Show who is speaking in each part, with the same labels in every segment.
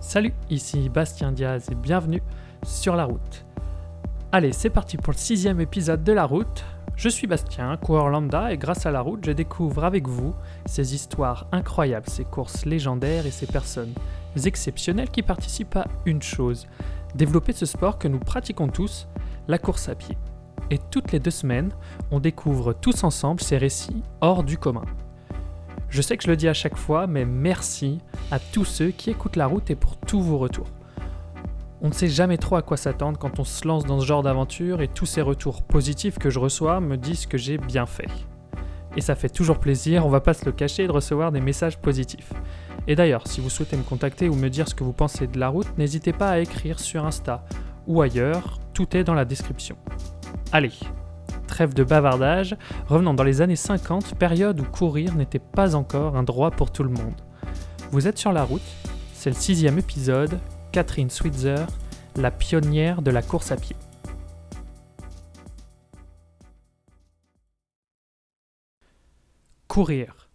Speaker 1: Salut, ici Bastien Diaz et bienvenue sur la route. Allez, c'est parti pour le sixième épisode de la route. Je suis Bastien, coureur lambda, et grâce à la route, je découvre avec vous ces histoires incroyables, ces courses légendaires et ces personnes exceptionnelles qui participent à une chose, développer ce sport que nous pratiquons tous, la course à pied. Et toutes les deux semaines, on découvre tous ensemble ces récits hors du commun. Je sais que je le dis à chaque fois, mais merci à tous ceux qui écoutent la route et pour tous vos retours. On ne sait jamais trop à quoi s'attendre quand on se lance dans ce genre d'aventure et tous ces retours positifs que je reçois me disent que j'ai bien fait. Et ça fait toujours plaisir, on va pas se le cacher, de recevoir des messages positifs. Et d'ailleurs, si vous souhaitez me contacter ou me dire ce que vous pensez de la route, n'hésitez pas à écrire sur Insta ou ailleurs, tout est dans la description. Allez, trêve de bavardage, revenons dans les années 50, période où courir n'était pas encore un droit pour tout le monde. Vous êtes sur la route, c'est le sixième épisode, Catherine Switzer, la pionnière de la course à pied. Courir.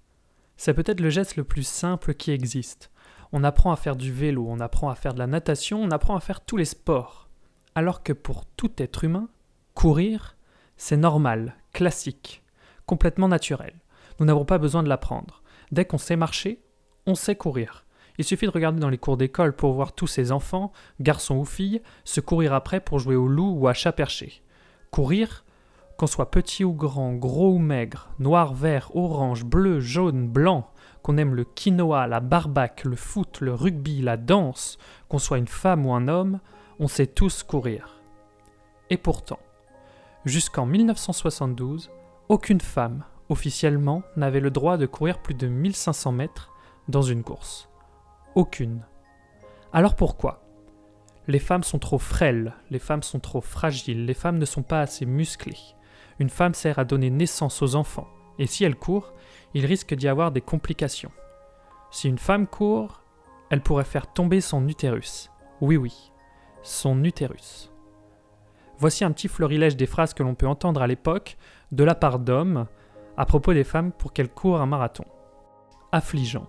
Speaker 1: C'est peut-être le geste le plus simple qui existe. On apprend à faire du vélo, on apprend à faire de la natation, on apprend à faire tous les sports. Alors que pour tout être humain, courir, c'est normal, classique, complètement naturel. Nous n'avons pas besoin de l'apprendre. Dès qu'on sait marcher, on sait courir. Il suffit de regarder dans les cours d'école pour voir tous ces enfants, garçons ou filles, se courir après pour jouer au loup ou à chat perché. Courir, qu'on soit petit ou grand, gros ou maigre, noir, vert, orange, bleu, jaune, blanc, qu'on aime le quinoa, la barbaque, le foot, le rugby, la danse, qu'on soit une femme ou un homme, on sait tous courir. Et pourtant, jusqu'en 1972, aucune femme, officiellement, n'avait le droit de courir plus de 1500 mètres dans une course. Aucune. Alors pourquoi? Les femmes sont trop frêles, les femmes sont trop fragiles, les femmes ne sont pas assez musclées. Une femme sert à donner naissance aux enfants, et si elle court, il risque d'y avoir des complications. Si une femme court, elle pourrait faire tomber son utérus. Oui oui, son utérus. Voici un petit florilège des phrases que l'on peut entendre à l'époque de la part d'hommes à propos des femmes pour qu'elles courent un marathon. Affligeant.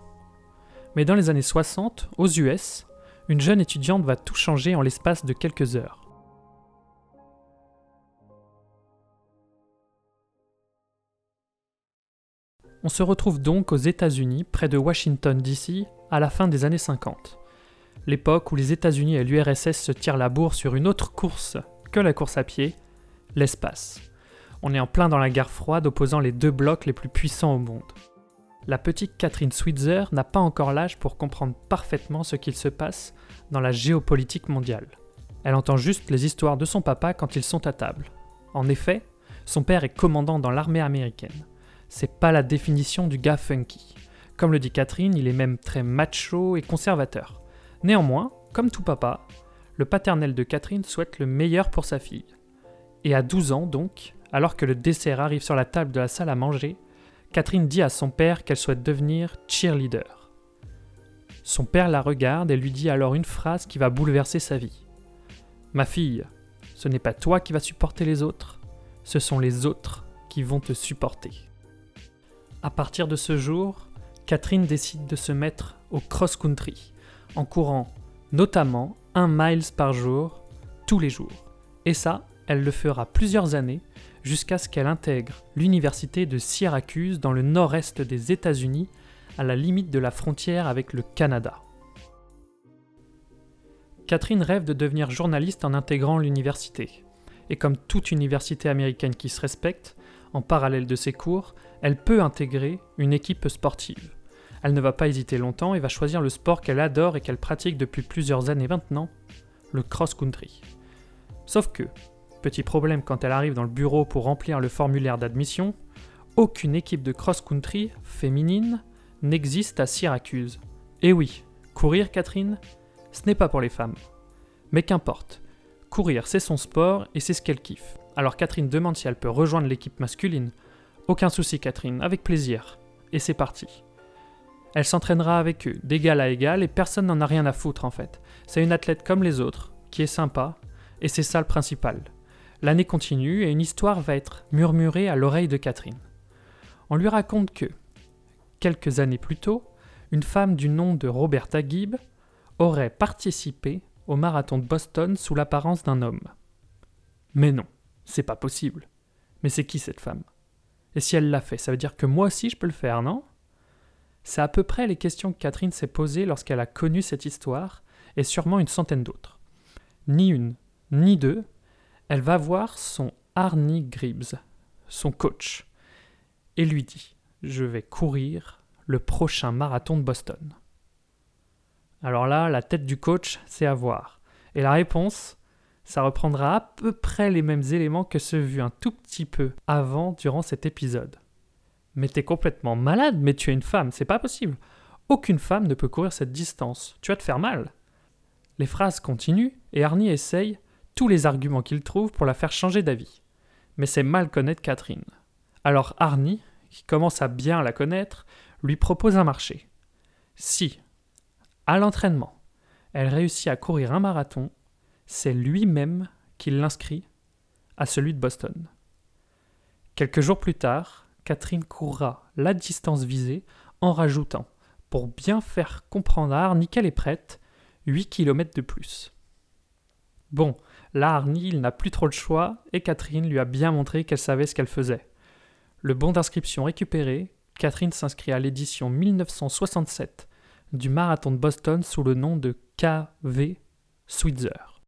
Speaker 1: Mais dans les années 60, aux US, une jeune étudiante va tout changer en l'espace de quelques heures. On se retrouve donc aux États-Unis, près de Washington, D.C., à la fin des années 50. L'époque où les États-Unis et l'URSS se tirent la bourre sur une autre course que la course à pied, l'espace. On est en plein dans la guerre froide opposant les deux blocs les plus puissants au monde. La petite Catherine Switzer n'a pas encore l'âge pour comprendre parfaitement ce qu'il se passe dans la géopolitique mondiale. Elle entend juste les histoires de son papa quand ils sont à table. En effet, son père est commandant dans l'armée américaine. C'est pas la définition du gars funky. Comme le dit Catherine, il est même très macho et conservateur. Néanmoins, comme tout papa, le paternel de Catherine souhaite le meilleur pour sa fille. Et à 12 ans donc, alors que le dessert arrive sur la table de la salle à manger, Catherine dit à son père qu'elle souhaite devenir cheerleader. Son père la regarde et lui dit alors une phrase qui va bouleverser sa vie. Ma fille, ce n'est pas toi qui vas supporter les autres, ce sont les autres qui vont te supporter. À partir de ce jour, Catherine décide de se mettre au cross-country, en courant notamment un miles par jour, tous les jours. Et ça, elle le fera plusieurs années, jusqu'à ce qu'elle intègre l'université de Syracuse dans le nord-est des États-Unis, à la limite de la frontière avec le Canada. Catherine rêve de devenir journaliste en intégrant l'université. Et comme toute université américaine qui se respecte, en parallèle de ses cours, elle peut intégrer une équipe sportive. Elle ne va pas hésiter longtemps et va choisir le sport qu'elle adore et qu'elle pratique depuis plusieurs années maintenant, le cross-country. Sauf que, petit problème quand elle arrive dans le bureau pour remplir le formulaire d'admission, aucune équipe de cross-country féminine n'existe à Syracuse. Et oui, courir, Catherine, ce n'est pas pour les femmes. Mais qu'importe, courir c'est son sport et c'est ce qu'elle kiffe. Alors Catherine demande si elle peut rejoindre l'équipe masculine. Aucun souci Catherine, avec plaisir. Et c'est parti. Elle s'entraînera avec eux, d'égal à égal, et personne n'en a rien à foutre en fait. C'est une athlète comme les autres, qui est sympa, et c'est ça le principal. L'année continue et une histoire va être murmurée à l'oreille de Catherine. On lui raconte que, quelques années plus tôt, une femme du nom de Roberta Gibb, aurait participé au marathon de Boston sous l'apparence d'un homme. Mais non, c'est pas possible. Mais c'est qui cette femme? Et si elle l'a fait, ça veut dire que moi aussi je peux le faire, non? C'est à peu près les questions que Catherine s'est posées lorsqu'elle a connu cette histoire, et sûrement une centaine d'autres. Ni une, ni deux, elle va voir son Arnie Gribbs, son coach, et lui dit Je vais courir le prochain marathon de Boston. Alors là, la tête du coach, c'est à voir. Et la réponse, ça reprendra à peu près les mêmes éléments que ceux vus un tout petit peu avant durant cet épisode. Mais t'es complètement malade, mais tu es une femme, c'est pas possible. Aucune femme ne peut courir cette distance, tu vas te faire mal. Les phrases continuent et Arnie essaye tous les arguments qu'il trouve pour la faire changer d'avis. Mais c'est mal connaître Catherine. Alors Arnie, qui commence à bien la connaître, lui propose un marché. Si, à l'entraînement, elle réussit à courir un marathon, c'est lui-même qui l'inscrit à celui de Boston. Quelques jours plus tard, Catherine courra la distance visée en rajoutant, pour bien faire comprendre à Arnie qu'elle est prête, 8 km de plus. Bon, là Arnie, il n'a plus trop le choix et Catherine lui a bien montré qu'elle savait ce qu'elle faisait. Le bon d'inscription récupéré, Catherine s'inscrit à l'édition 1967 du marathon de Boston sous le nom de KV Switzer.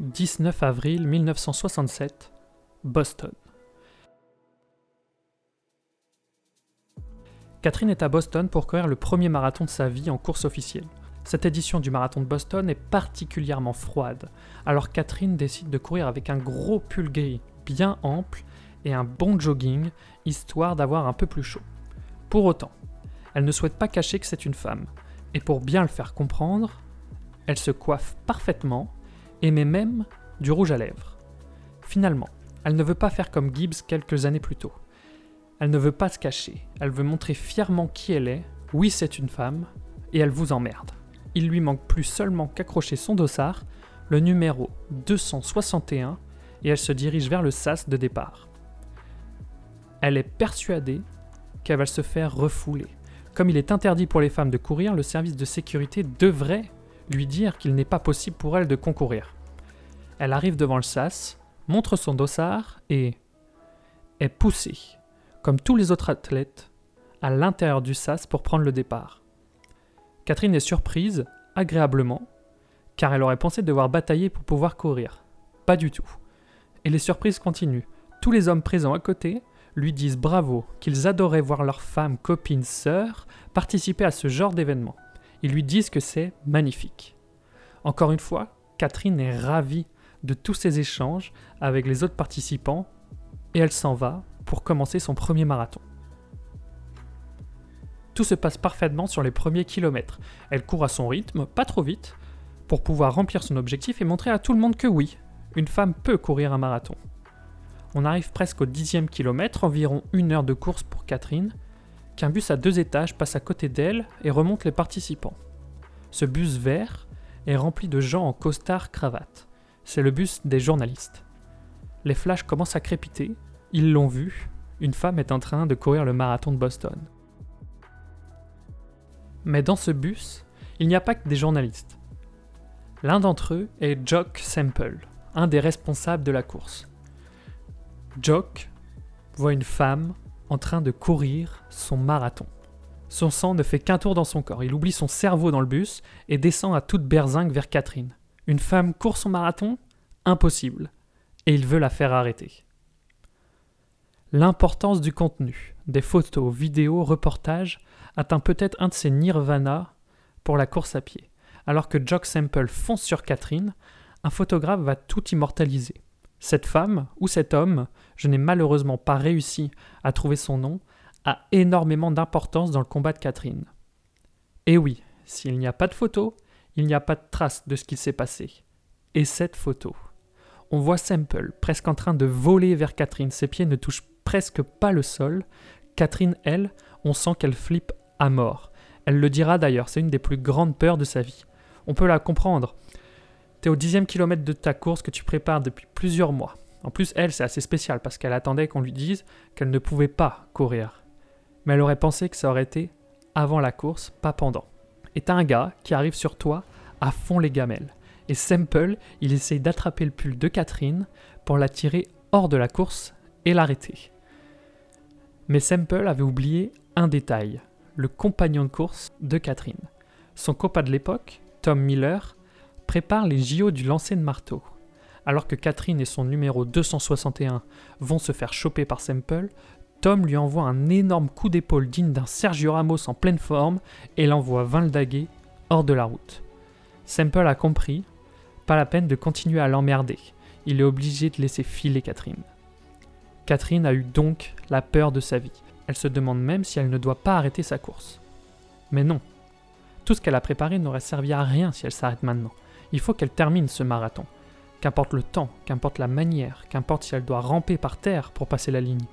Speaker 1: 19 avril 1967, Boston. Catherine est à Boston pour courir le premier marathon de sa vie en course officielle. Cette édition du marathon de Boston est particulièrement froide, alors Catherine décide de courir avec un gros pull gris bien ample et un bon jogging, histoire d'avoir un peu plus chaud. Pour autant, elle ne souhaite pas cacher que c'est une femme, et pour bien le faire comprendre, elle se coiffe parfaitement et met même du rouge à lèvres. Finalement, elle ne veut pas faire comme Gibbs quelques années plus tôt. Elle ne veut pas se cacher, elle veut montrer fièrement qui elle est, oui c'est une femme, et elle vous emmerde. Il lui manque plus seulement qu'accrocher son dossard, le numéro 261, et elle se dirige vers le sas de départ. Elle est persuadée qu'elle va se faire refouler. Comme il est interdit pour les femmes de courir, le service de sécurité devrait lui dire qu'il n'est pas possible pour elle de concourir. Elle arrive devant le sas, montre son dossard et est poussée, comme tous les autres athlètes, à l'intérieur du sas pour prendre le départ. Catherine est surprise, agréablement, car elle aurait pensé devoir batailler pour pouvoir courir. Pas du tout. Et les surprises continuent. Tous les hommes présents à côté lui disent bravo, qu'ils adoraient voir leurs femmes, copines, sœurs participer à ce genre d'événement. Ils lui disent que c'est magnifique. Encore une fois, Catherine est ravie de tous ces échanges avec les autres participants et elle s'en va pour commencer son premier marathon. Tout se passe parfaitement sur les premiers kilomètres. Elle court à son rythme, pas trop vite, pour pouvoir remplir son objectif et montrer à tout le monde que oui, une femme peut courir un marathon. On arrive presque au dixième kilomètre, environ une heure de course pour Catherine, qu'un bus à deux étages passe à côté d'elle et remonte les participants. Ce bus vert est rempli de gens en costard cravate. C'est le bus des journalistes. Les flashs commencent à crépiter, ils l'ont vu, une femme est en train de courir le marathon de Boston. Mais dans ce bus, il n'y a pas que des journalistes. L'un d'entre eux est Jock Semple, un des responsables de la course. Jock voit une femme en train de courir son marathon. Son sang ne fait qu'un tour dans son corps. Il oublie son cerveau dans le bus et descend à toute berzingue vers Catherine. Une femme court son marathon? Impossible. Et il veut la faire arrêter. L'importance du contenu, des photos, vidéos, reportages, atteint peut-être un de ses nirvana pour la course à pied. Alors que Jock Sample fonce sur Catherine, un photographe va tout immortaliser. Cette femme, ou cet homme, je n'ai malheureusement pas réussi à trouver son nom, a énormément d'importance dans le combat de Catherine. Et oui, s'il n'y a pas de photo, il n'y a pas de trace de ce qui s'est passé. Et cette photo. On voit Sample presque en train de voler vers Catherine, ses pieds ne touchent presque pas le sol. Catherine, elle, on sent qu'elle flippe à mort. Elle le dira d'ailleurs, c'est une des plus grandes peurs de sa vie. On peut la comprendre au dixième kilomètre de ta course que tu prépares depuis plusieurs mois. En plus, elle, c'est assez spécial parce qu'elle attendait qu'on lui dise qu'elle ne pouvait pas courir. Mais elle aurait pensé que ça aurait été avant la course, pas pendant. et t'as un gars qui arrive sur toi à fond les gamelles. Et Semple, il essaye d'attraper le pull de Catherine pour la tirer hors de la course et l'arrêter. Mais Semple avait oublié un détail, le compagnon de course de Catherine. Son copain de l'époque, Tom Miller, prépare les JO du lancer de marteau. Alors que Catherine et son numéro 261 vont se faire choper par Semple, Tom lui envoie un énorme coup d'épaule digne d'un Sergio Ramos en pleine forme et l'envoie vingt-daguer hors de la route. Semple a compris, pas la peine de continuer à l'emmerder, il est obligé de laisser filer Catherine. Catherine a eu donc la peur de sa vie. Elle se demande même si elle ne doit pas arrêter sa course. Mais non. Tout ce qu'elle a préparé n'aurait servi à rien si elle s'arrête maintenant. Il faut qu'elle termine ce marathon. Qu'importe le temps, qu'importe la manière, qu'importe si elle doit ramper par terre pour passer la ligne.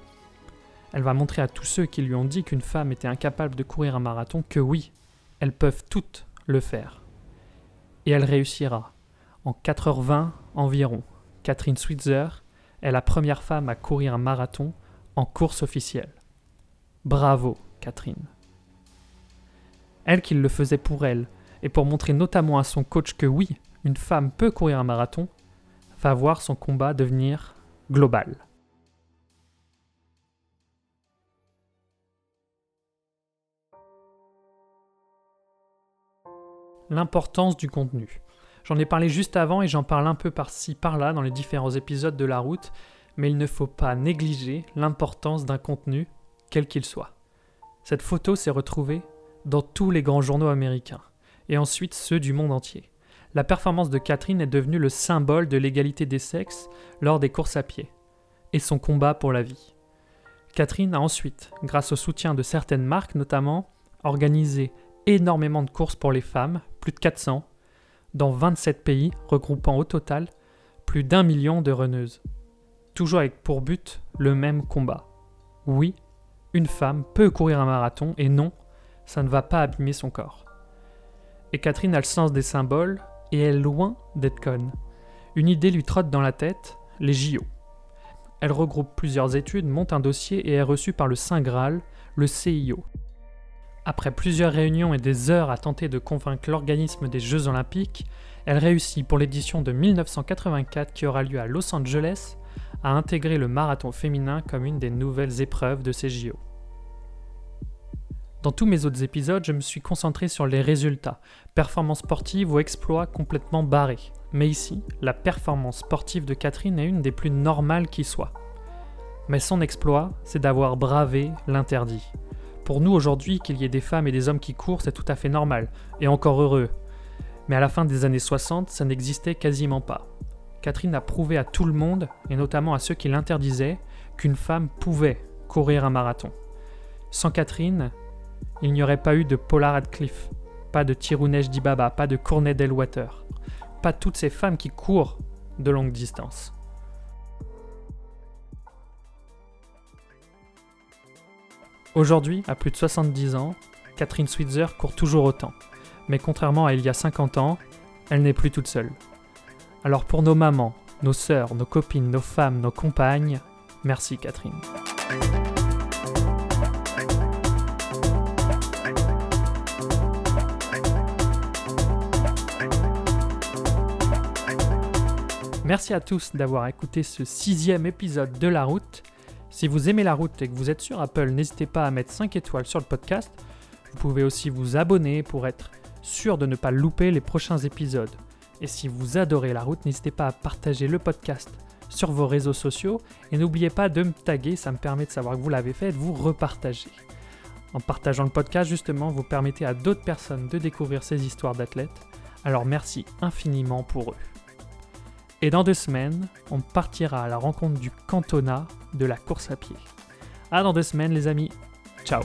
Speaker 1: Elle va montrer à tous ceux qui lui ont dit qu'une femme était incapable de courir un marathon que oui, elles peuvent toutes le faire. Et elle réussira. En 4h20 environ, Catherine Switzer est la première femme à courir un marathon en course officielle. Bravo, Catherine. Elle qui le faisait pour elle, et pour montrer notamment à son coach que oui, une femme peut courir un marathon, va voir son combat devenir global. L'importance du contenu. J'en ai parlé juste avant et j'en parle un peu par-ci par-là dans les différents épisodes de la route, mais il ne faut pas négliger l'importance d'un contenu, quel qu'il soit. Cette photo s'est retrouvée dans tous les grands journaux américains, et ensuite ceux du monde entier. La performance de Catherine est devenue le symbole de l'égalité des sexes lors des courses à pied, et son combat pour la vie. Catherine a ensuite, grâce au soutien de certaines marques notamment, organisé énormément de courses pour les femmes, plus de 400, dans 27 pays, regroupant au total plus d'un million de reneuses. Toujours avec pour but le même combat. Oui, une femme peut courir un marathon et non, ça ne va pas abîmer son corps. Et Catherine a le sens des symboles et est loin d'être conne. Une idée lui trotte dans la tête, les JO. Elle regroupe plusieurs études, monte un dossier et est reçue par le Saint Graal, le CIO, après plusieurs réunions et des heures à tenter de convaincre l'organisme des Jeux olympiques, elle réussit pour l'édition de 1984 qui aura lieu à Los Angeles à intégrer le marathon féminin comme une des nouvelles épreuves de ces JO. Dans tous mes autres épisodes, je me suis concentré sur les résultats, performances sportives ou exploits complètement barrés. Mais ici, la performance sportive de Catherine est une des plus normales qui soit. Mais son exploit, c'est d'avoir bravé l'interdit. Pour nous aujourd'hui, qu'il y ait des femmes et des hommes qui courent, c'est tout à fait normal, et encore heureux. Mais à la fin des années 60, ça n'existait quasiment pas. Catherine a prouvé à tout le monde, et notamment à ceux qui l'interdisaient, qu'une femme pouvait courir un marathon. Sans Catherine, il n'y aurait pas eu de Paula Radcliffe, pas de Tirounej Dibaba, pas de Courtney Delwater, pas toutes ces femmes qui courent de longue distance. Aujourd'hui, à plus de 70 ans, Catherine Switzer court toujours autant. Mais contrairement à il y a 50 ans, elle n'est plus toute seule. Alors pour nos mamans, nos sœurs, nos copines, nos femmes, nos compagnes, merci Catherine. Merci à tous d'avoir écouté ce sixième épisode de La Route. Si vous aimez la route et que vous êtes sur Apple, n'hésitez pas à mettre 5 étoiles sur le podcast. Vous pouvez aussi vous abonner pour être sûr de ne pas louper les prochains épisodes. Et si vous adorez la route, n'hésitez pas à partager le podcast sur vos réseaux sociaux et n'oubliez pas de me taguer, ça me permet de savoir que vous l'avez fait et de vous repartager. En partageant le podcast, justement, vous permettez à d'autres personnes de découvrir ces histoires d'athlètes. Alors merci infiniment pour eux. Et dans deux semaines, on partira à la rencontre du cantonat de la course à pied. À dans deux semaines les amis. Ciao